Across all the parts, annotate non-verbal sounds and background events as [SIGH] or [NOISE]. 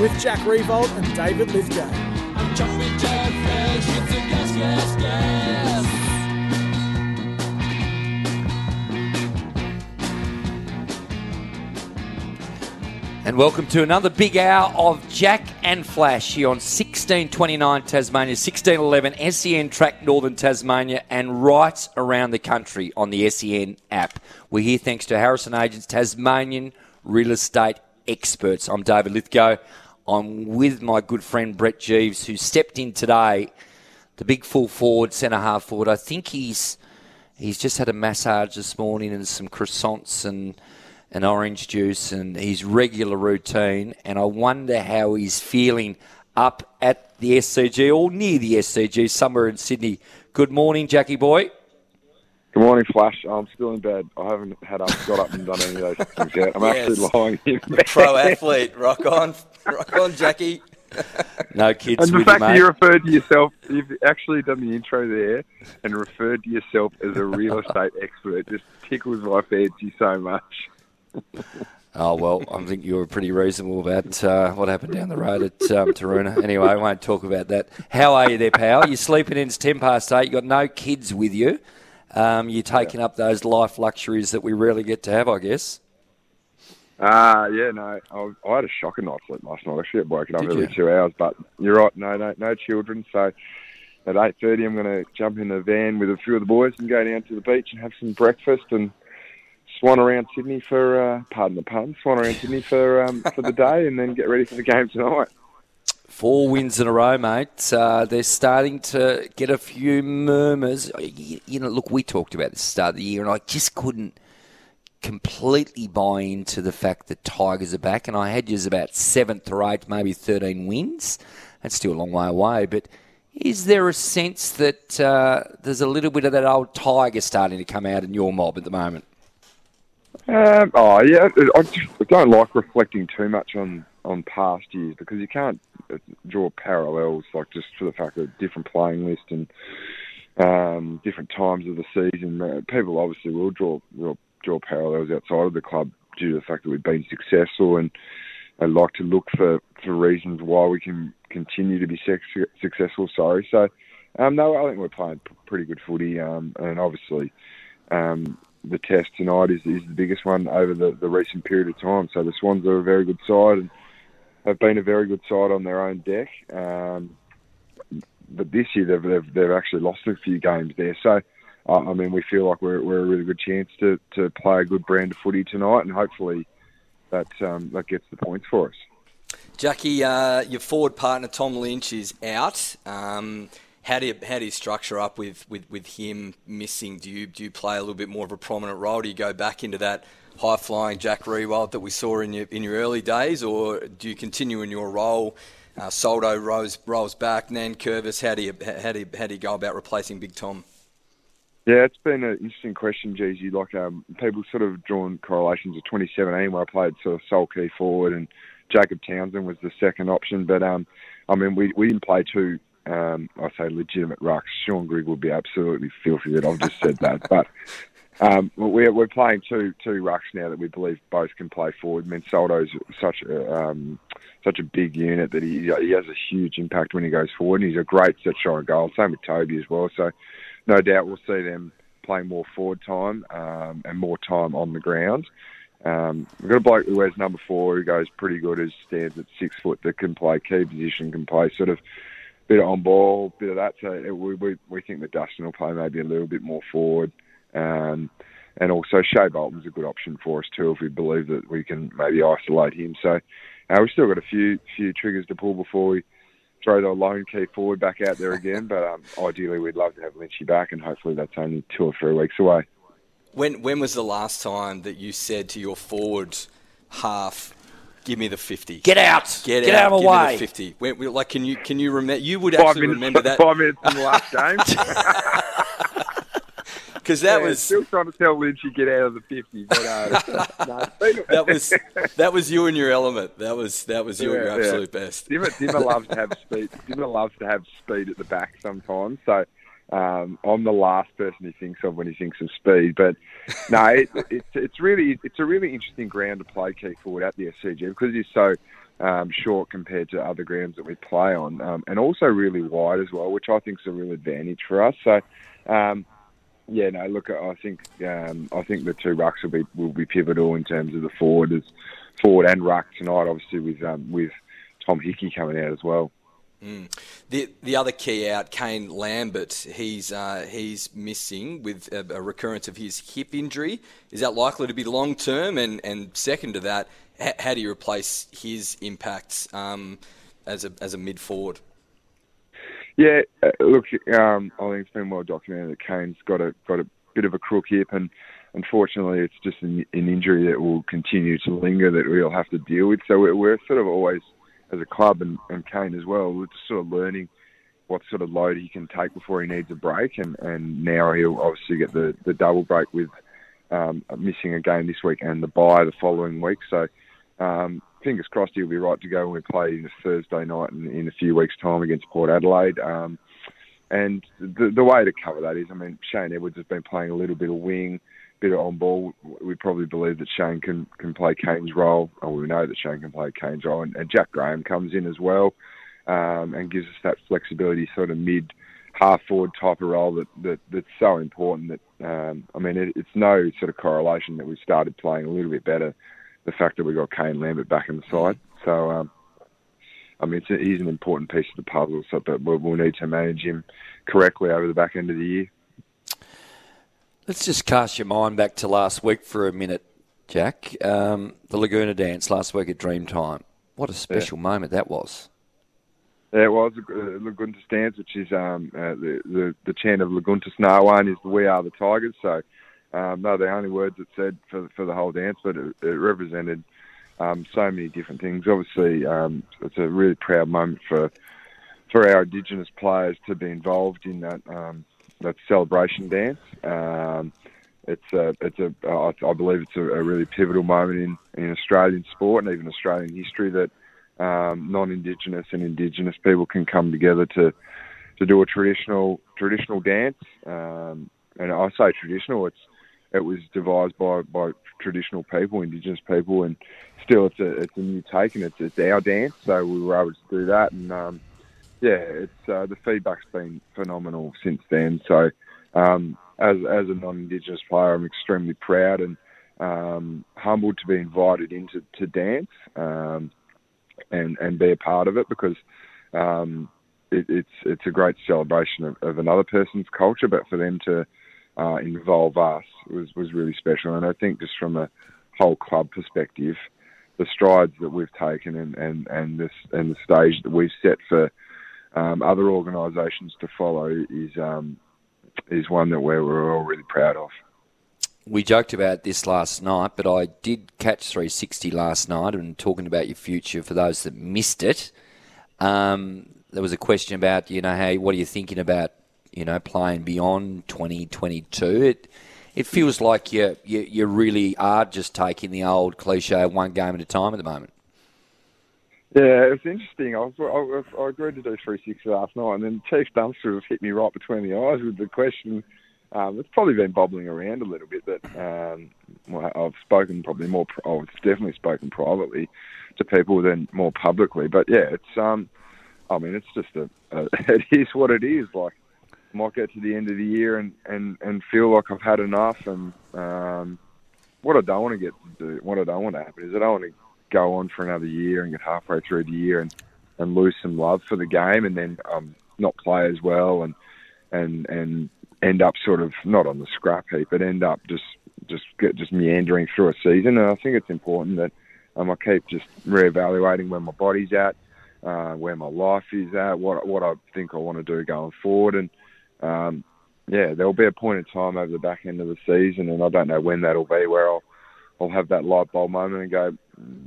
with Jack Revolt and David Lithgow. Gas, gas, gas. And welcome to another big hour of Jack and Flash here on 1629 Tasmania, 1611 SEN Track Northern Tasmania, and right around the country on the SEN app. We're here thanks to Harrison Agents, Tasmanian real estate experts. I'm David Lithgow. I'm with my good friend Brett Geeves, who stepped in today, the big full forward, centre half forward. I think he's he's just had a massage this morning and some croissants and an orange juice and his regular routine. And I wonder how he's feeling up at the SCG or near the SCG, somewhere in Sydney. Good morning, Jackie boy. Good morning, Flash. I'm still in bed. I haven't had up, got up and done any of those things yet. I'm [LAUGHS] actually Yes. lying. Pro athlete, rock on, rock on, Jackie. [LAUGHS] No kids And the with you, fact that you referred to yourself, you've actually done the intro there and referred to yourself as a real estate expert. Just tickles my fancy so much. Oh well, I think you were pretty reasonable about uh, what happened down the road at um, Taroona. Anyway, I won't talk about that. How are you there, pal? You're sleeping in. It's ten past eight. You've got no kids with you. Um, you're taking up those life luxuries that we rarely get to have, I guess. Ah, yeah, no, I, I had a shocking night's sleep last night. I actually, I woken up every two hours, but you're right. No, no, no children. So at eight thirty, I'm going to jump in the van with a few of the boys and go down to the beach and have some breakfast and swan around Sydney for, uh, pardon the pun, swan around Sydney for um, for the day, and then get ready for the game tonight. Four wins in a row, mate. Uh, they're starting to get a few murmurs. You, you know, look, we talked about this at the start of the year, and I just couldn't completely buy into the fact that Tigers are back. And I had you as about seventh or eighth, maybe 13 wins. That's still a long way away. But is there a sense that uh, there's a little bit of that old Tiger starting to come out in your mob at the moment? Um, oh yeah, I just I don't like reflecting too much on on past years because you can't uh, draw parallels like just for the fact of different playing list and um, different times of the season. Uh, people obviously will draw will draw parallels outside of the club due to the fact that we've been successful and they like to look for, for reasons why we can continue to be sex- successful. Sorry, so um, no, I think we're playing p- pretty good footy, um, and obviously um, the test tonight is, is the biggest one over the, the recent period of time. So the Swans are a very good side and have been a very good side on their own deck. Um, but this year they've, they've, they've actually lost a few games there. So, I mean, we feel like we're, we're a really good chance to, to play a good brand of footy tonight and hopefully that, um, that gets the points for us. Jackie, uh, your forward partner Tom Lynch is out. Um, how do you how do you structure up with, with, with him missing? Do you do you play a little bit more of a prominent role? Do you go back into that high flying Jack Riewoldt that we saw in your in your early days, or do you continue in your role? Uh, Soldo rolls rolls back, Nankervis. How do you how do you, how do you go about replacing Big Tom? Yeah, it's been an interesting question, Jeezy. Like, um, people sort of drawn correlations of 2017 where I played sort of sole key forward and Jacob Townsend was the second option. But, um, I mean, we, we didn't play two, um, I say legitimate rucks. Shaun Grigg would be absolutely filthy that I've just said that. But um, we're, we're playing two two rucks now that we believe both can play forward. Mensoldo's such a, um, such a big unit that he, he has a huge impact when he goes forward. And he's a great set shot goal. Same with Toby as well. So no doubt we'll see them playing more forward time um, and more time on the ground. Um, we've got a bloke who wears number four who goes pretty good, who stands at six foot, that can play key position, can play sort of bit of on ball, bit of that. So uh, we, we, we think that Dustin will play maybe a little bit more forward. Um, and also Shai Bolton's a good option for us too if we believe that we can maybe isolate him. So uh, we've still got a few few triggers to pull before we throw the lone key forward back out there again. But um, ideally, we'd love to have Lynchy back, and hopefully that's only two or three weeks away. When when was the last time that you said to your forward half, "Give me the 50. Get out. Get, Get out, out of give my me way. the fifty. When, like, can you can you remember? You would Five actually minutes, remember that five minutes from the last game. [LAUGHS] [LAUGHS] because that Yeah, was still trying to tell Lynchy get out of the fifty. But uh, [LAUGHS] no, that was that was you and your element. That was that was you Yeah, your yeah. absolute best. Dimma, Dimma [LAUGHS] loves to have speed. Dimma loves to have speed at the back sometimes. So um, I'm the last person he thinks of when he thinks of speed. But no, it, [LAUGHS] it's it's really it's a really interesting ground to play key forward at the SCG because it's so um, short compared to other grounds that we play on, um, and also really wide as well, which I think is a real advantage for us. So. Um, yeah, no. Look, I think um, I think the two rucks will be will be pivotal in terms of the forward as forward and ruck tonight. Obviously, with um, with Tom Hickey coming out as well. The the other key out, Kane Lambert, he's uh, he's missing with a, a recurrence of his hip injury. Is that likely to be long term? And and second to that, how do you replace his impacts um, as a as a mid forward? Yeah, uh, look, um, I think it's been well documented that Kane's got a got a bit of a crook hip, and unfortunately, it's just an, an injury that will continue to linger that we'll have to deal with. So we're, we're sort of always, as a club and, and Kane as well, we're just sort of learning what sort of load he can take before he needs a break, and, and now he'll obviously get the, the double break with um, missing a game this week and the bye the following week. So um, fingers crossed he'll be right to go when we play Thursday night in, in a few weeks' time against Port Adelaide. Um, and the, the way to cover that is, I mean, Shane Edwards has been playing a little bit of wing, bit of on ball. We probably believe that Shane can, can play Kane's role, or we know that Shane can play Kane's role. And, and Jack Graham comes in as well um, and gives us that flexibility, sort of mid half forward type of role that, that that's so important. That um, I mean, it, it's no sort of correlation that we've started playing a little bit better. The fact that we got Kane Lambert back in the side, so um, I mean, it's a, he's an important piece of the puzzle. So, but we'll, need to manage him correctly over the back end of the year. Let's just cast your mind back to last week for a minute, Jack. Um, the Laguna dance last week at Dreamtime. What a special moment that was. Yeah, well, it's a uh, Lagunta stance, which is um, uh, the, the the chant of Lagunta Snawan is "We are the Tigers." So, um, no, the only words it said for for the whole dance, but it, it represented um, so many different things. Obviously, um, it's a really proud moment for for our Indigenous players to be involved in that um, that celebration dance. Um, it's a it's a I I believe it's a, a really pivotal moment in, in Australian sport and even Australian history that um, non-Indigenous and Indigenous people can come together to to do a traditional traditional dance. Um, and I say traditional, it's it was devised by, by traditional people, Indigenous people, and still it's a it's a new take and it's it's our dance. So we were able to do that, and um, yeah, it's uh, the feedback's been phenomenal since then. So um, as as a non-Indigenous player, I'm extremely proud and um, humbled to be invited into to dance. Um, and and be a part of it because um, it, it's it's a great celebration of, of another person's culture, but for them to uh, involve us was was really special. And I think just from a whole club perspective, the strides that we've taken and and and this and the stage that we've set for um, other organisations to follow is um, is one that we're, we're all really proud of. We joked about this last night, but I did catch 360 last night and talking about your future for those that missed it. Um, there was a question about, you know, hey, what are you thinking about, you know, playing beyond 2022? It it feels like you, you you really are just taking the old cliche one game at a time at the moment. Yeah, it's interesting. I was, I, I agreed to do 360 last night, and then Chief Dumpster hit me right between the eyes with the question. Um, it's probably been bobbling around a little bit but um, well, I've spoken probably more. I've definitely spoken privately to people than more publicly. But yeah, it's. Um, I mean, it's just a. a [LAUGHS] it is what it is. Like, might get to the end of the year and and and feel like I've had enough, and um, what I don't want to get to do, what I don't want to happen is I don't want to go on for another year and get halfway through the year and and lose some love for the game and then um, not play as well and and and end up sort of not on the scrap heap, but end up just just get just meandering through a season. And I think it's important that um, I keep just reevaluating where my body's at, uh, where my life is at, what what I think I want to do going forward, and um, yeah, there'll be a point in time over the back end of the season, and I don't know when that'll be where I'll I'll have that light bulb moment and go,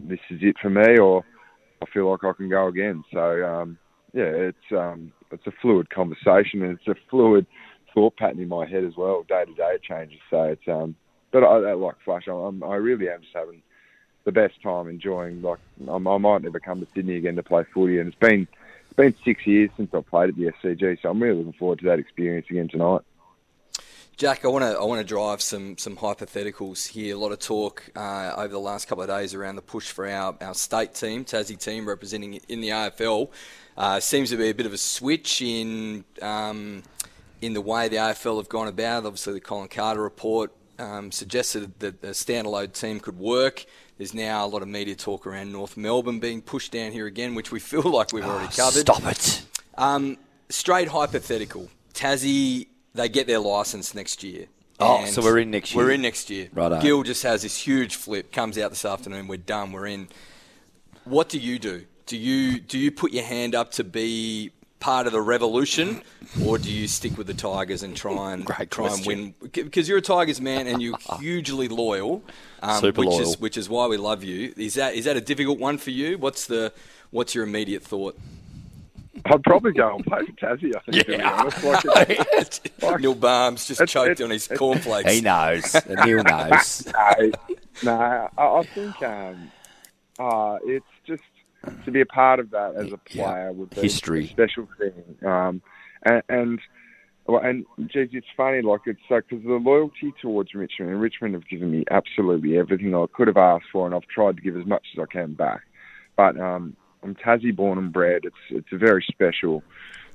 this is it for me, or I feel like I can go again. So um, yeah, it's um, it's a fluid conversation and it's a fluid thought pattern in my head as well. Day to day it changes. So it's um, but I, I like Flash. I'm, I really am just having the best time, enjoying. Like I'm, I might never come to Sydney again to play footy, and it's been been six years since I played at the SCG. So I'm really looking forward to that experience again tonight. Jack, I want to I want to drive some some hypotheticals here. A lot of talk uh, over the last couple of days around the push for our, our state team, Tassie team, representing in the AFL. Uh, seems to be a bit of a switch in um, in the way the AFL have gone about. Obviously, the Colin Carter report um, suggested that a standalone team could work. There's now a lot of media talk around North Melbourne being pushed down here again, which we [LAUGHS] feel like we've already covered. Stop it. Um, straight hypothetical. Tassie, they get their license next year. Oh, so we're in next year. We're in next year. Righto. Gill just has this huge flip, comes out this afternoon, we're done, we're in. What do you do? Do you do you put your hand up to be part of the revolution, or do you stick with the Tigers and try and [LAUGHS] Great try and win? Because you're a Tigers man and you're [LAUGHS] hugely loyal, um, Super which loyal. is which is why we love you. Is that is that a difficult one for you? What's the what's your immediate thought? I'd probably go and play for Tassie. I think to be honest. Like, [LAUGHS] it's, like, Neil Barnes just It's- choked it's- on his it's- cornflakes. He knows. Neil knows. [LAUGHS] no, no, I, I think um, uh, it's just to be a part of that as a Yeah. player would be History. a special thing. Um, and, and well, and geez, it's funny, like it's so because the loyalty towards Richmond, and Richmond have given me absolutely everything I could have asked for, and I've tried to give as much as I can back. But um, I'm Tassie born and bred. It's it's a very special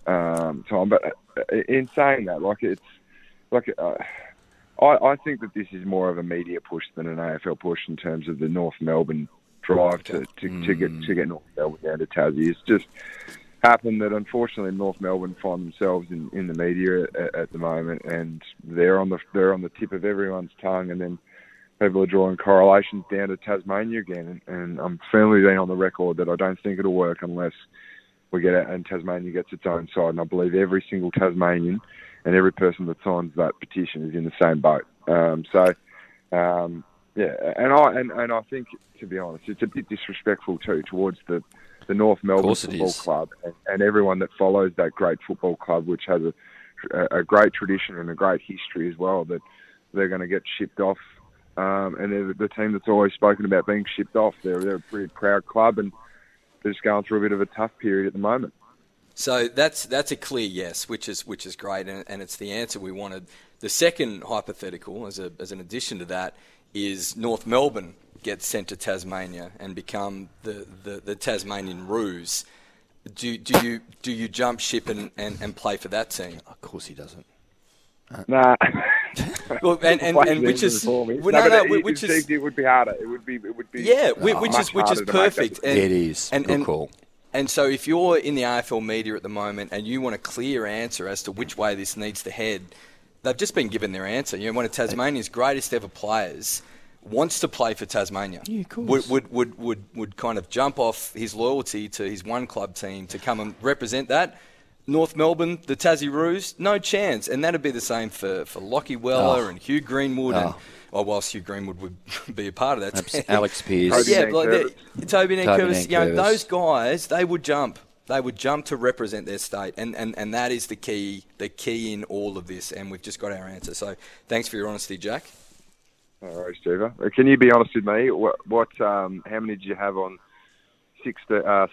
um, time. But uh, in saying that, like it's like. Uh, I, I think that this is more of a media push than an AFL push in terms of the North Melbourne drive to, to, to get to get North Melbourne down to Tassie. It's just happened that unfortunately North Melbourne find themselves in, in the media at, at the moment, and they're on the they're on the tip of everyone's tongue, and then people are drawing correlations down to Tasmania again, and, and I'm firmly being on the record that I don't think it'll work unless we get it and Tasmania gets its own side, and I believe every single Tasmanian and every person that signs that petition is in the same boat. Um, so, um, yeah, and I and, and I think to be honest, it's a bit disrespectful too towards the the North Melbourne Football is. Club and, and everyone that follows that great football club, which has a a great tradition and a great history as well. That they're going to get shipped off. Um, and they're the team that's always spoken about being shipped off. They're, they're a pretty proud club, and they're just going through a bit of a tough period at the moment. So that's that's a clear yes, which is which is great, and, and it's the answer we wanted. The second hypothetical, as a as an addition to that, is North Melbourne gets sent to Tasmania and become the, the, the Tasmanian Roos. Do do you do you jump ship and, and, and play for that team? Of course he doesn't. Nah. Well, [LAUGHS] and, and, and which is well, no, no, no, it, which it, is it would be harder. It would be. It would be. yeah, whi- which is which is harder to make that perfect. And, It is. And, Good and, call. And so, if you're in the AFL media at the moment and you want a clear answer as to which way this needs to head, they've just been given their answer. You know, one of Tasmania's greatest ever players wants to play for Tasmania. Yeah, of course. Would, would, would, would, would kind of jump off his loyalty to his one club team to come and represent that. North Melbourne, the Tassie Roos, no chance. And that'd be the same for, for Lachie Weller Oh. and Hugh Greenwood. And, Oh. well, whilst Hugh Greenwood would [LAUGHS] be a part of that. Abs- team. Alex Pearce. Toby Yeah, Nankervis. like Toby Toby Nankervis, you know, those guys, they would jump. They would jump to represent their state, and, and, and that is the key, the key in all of this. And we've just got our answer. So, thanks for your honesty, Jack. All right, Steve. Uh, Can you be honest with me? What, what um, how many did you have on six, uh,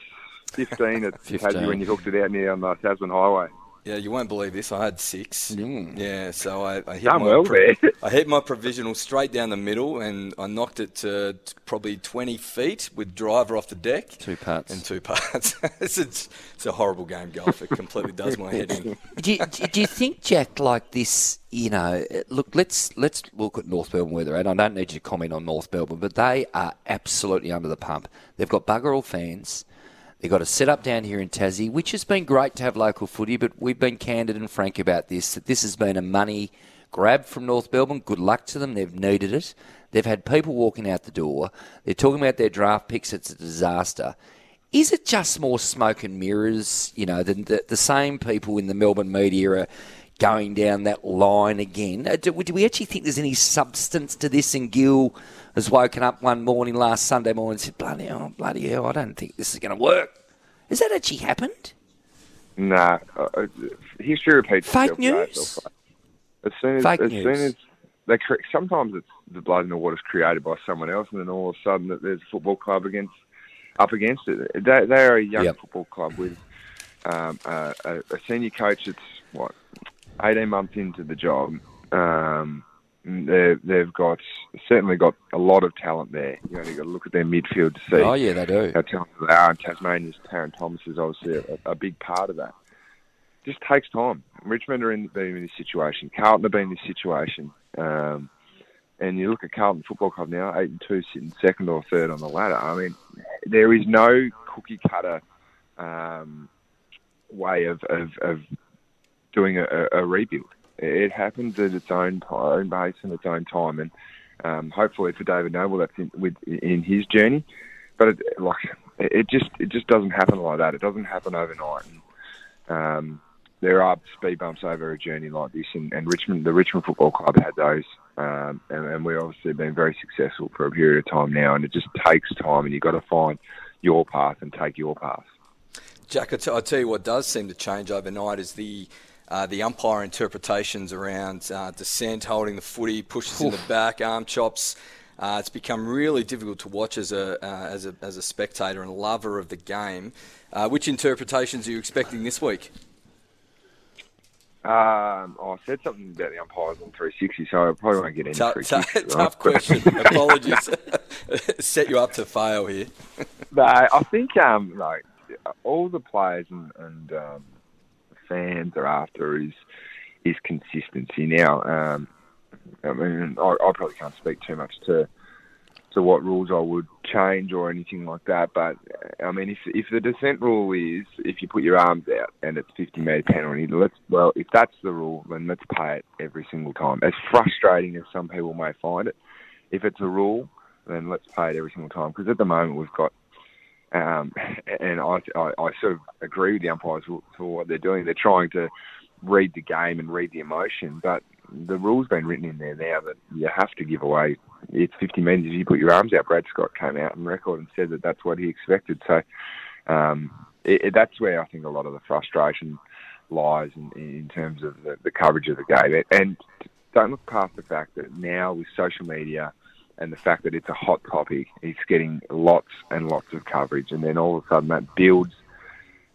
15 at 15. Tassie when you hooked it out near on the Tasman Highway? Yeah, you won't believe this. I had six. Mm. Yeah, so I, I hit Done my well there. [LAUGHS] I hit my provisional straight down the middle, and I knocked it to probably 20 feet with driver off the deck. Two parts. And two [LAUGHS] parts. it's, it's, it's a horrible game, golf. It completely does my head in. [LAUGHS] do, you, do you think, Jack, like this? You know, look, let's let's look at North Melbourne where they're at. I don't need you to comment on North Melbourne, but they are absolutely under the pump. They've got bugger all fans. They've got a setup down here in Tassie, which has been great to have local footy, but we've been candid and frank about this. That this has been a money grab from North Melbourne. Good luck to them. They've needed it. They've had people walking out the door. They're talking about their draft picks. It's a disaster. Is it just more smoke and mirrors? You know, the, the, the same people in the Melbourne media are going down that line again. Uh, Do, do we actually think there's any substance to this? And Gill has woken up one morning last Sunday morning and said, "Bloody hell, bloody hell, I don't think this is going to work." Has that actually happened? Nah, uh, uh, history repeats Fake itself. news? As soon as, Fake as news. soon as they cre- sometimes it's the blood in the water is created by someone else, and then all of a sudden that there's a football club against up against it. They, they are a young Yep. football club with um, a, a, a senior coach that's what eighteen months into the job. Um, they, they've got certainly got a lot of talent there. You know, you've got to look at their midfield to see Oh yeah, they do. how talented they are. And Tasmania's Tarryn Thomas is obviously a, a big part of that. Just takes time. Richmond are in, been in this situation. Carlton have been in this situation. Um, and you look at Carlton Football Club now, eight and two, sitting second or third on the ladder. I mean, there is no cookie cutter um, way of, of, of doing a, a rebuild. It happens at its own own pace and its own time, and um, hopefully for David Noble, that's in, with, in his journey. But it, like, it just it just doesn't happen like that. It doesn't happen overnight. And, um, there are speed bumps over a journey like this, and, and Richmond, the Richmond Football Club had those, um, and, and we've obviously been very successful for a period of time now. And it just takes time, and you've got to find your path and take your path. Jack, I tell you what does seem to change overnight is the uh, the umpire interpretations around uh, dissent, holding the footy, pushes in the back, arm chops. Uh, it's become really difficult to watch as a uh, as a as a spectator and lover of the game. Uh, which interpretations are you expecting this week? Um, oh, I said something about the umpires on 360, so I probably won't get any Tough, free tough, tough question. [LAUGHS] Apologies. [LAUGHS] Set you up to fail here. No, I think um, like all the players and, and um, fans are after is is consistency. Now, um, I mean, I, I probably can't speak too much to to what rules I would change or anything like that. But uh, I mean, if if the dissent rule is if you put your arms out and it's 50 metre penalty, let's well, if that's the rule, then let's pay it every single time. As frustrating as some people may find it, if it's a rule, then let's pay it every single time. Because at the moment we've got um, and I, I, I sort of agree with the umpires for, what they're doing. They're trying to read the game and read the emotion, but the rule's been written in there now that you have to give away. It's 50 metres if you put your arms out. Brad Scott came out on record and said that that's what he expected. So um, it, it, that's where I think a lot of the frustration lies in, in terms of the, the coverage of the game. And don't look past the fact that now with social media and the fact that it's a hot topic, it's getting lots and lots of coverage, and then all of a sudden that builds,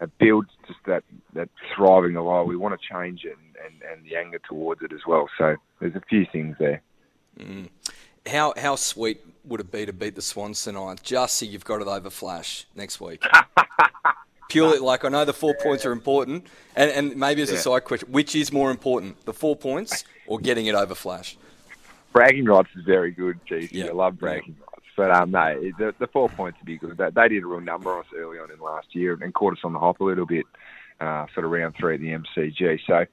it builds just that that thriving of oh, we want to change it, and, and, and the anger towards it as well. So there's a few things there. Mm. How how sweet would it be to beat the Swans tonight? Just so you've got it over Flash next week. [LAUGHS] Purely, like I know the four points are important, and, and maybe as a side question, which is more important, the four points or getting it over Flash? Bragging rights is very good, Chief. Yeah. I love bragging rights. But um, no, the, the four points would be good. They, they did a real number on us early on in last year and caught us on the hop a little bit, uh, sort of round three of the MCG. So,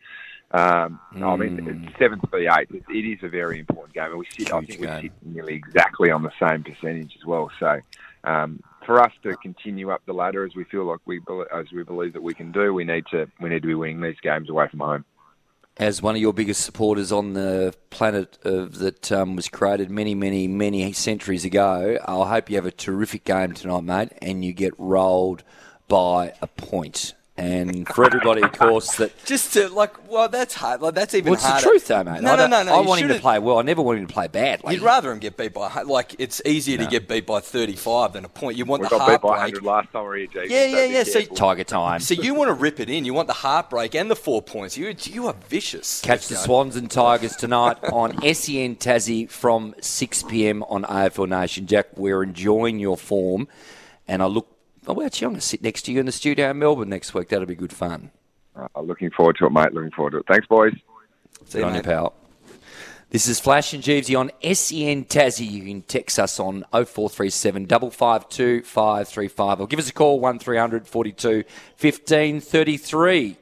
um, I mean, it's seven three eight. It, it is a very important game, and we sit. I Huge think we sit nearly exactly on the same percentage as well. So, um, for us to continue up the ladder as we feel like we as we believe that we can do, we need to we need to be winning these games away from home. As one of your biggest supporters on the planet of, that um, was created many, many, many centuries ago, I hope you have a terrific game tonight, mate, and you get rolled by a point. And for everybody, of course, that [LAUGHS] Just to like, well, that's hard. Like that's even well, it's the truth, though, mate. No, no, no, no. I you want him to play well. I never want him to play badly. You'd rather him get beat by like it's easier to get beat by 35 than a point. You want We the got beat by heartbreak. 100 last time we were here, Jason. Yeah, so yeah, yeah. So. Tiger time. [LAUGHS] So you want to rip it in. You want the heartbreak and the four points. You you are vicious. Catch the Swans and Tigers tonight on [LAUGHS] SEN Tassie from 6 p.m. on AFL Nation. Jack, we're enjoying your form, and I look. Oh, well, actually, I'm going to sit next to you in the studio in Melbourne next week. That'll be good fun. Uh, looking forward to it, mate. Looking forward to it. Thanks, boys. See you, on you, mate. pal. This is Flash and Jeevesy on SEN Tassie. You can text us on 0437 552 535 or give us a call 1300 42 15 33.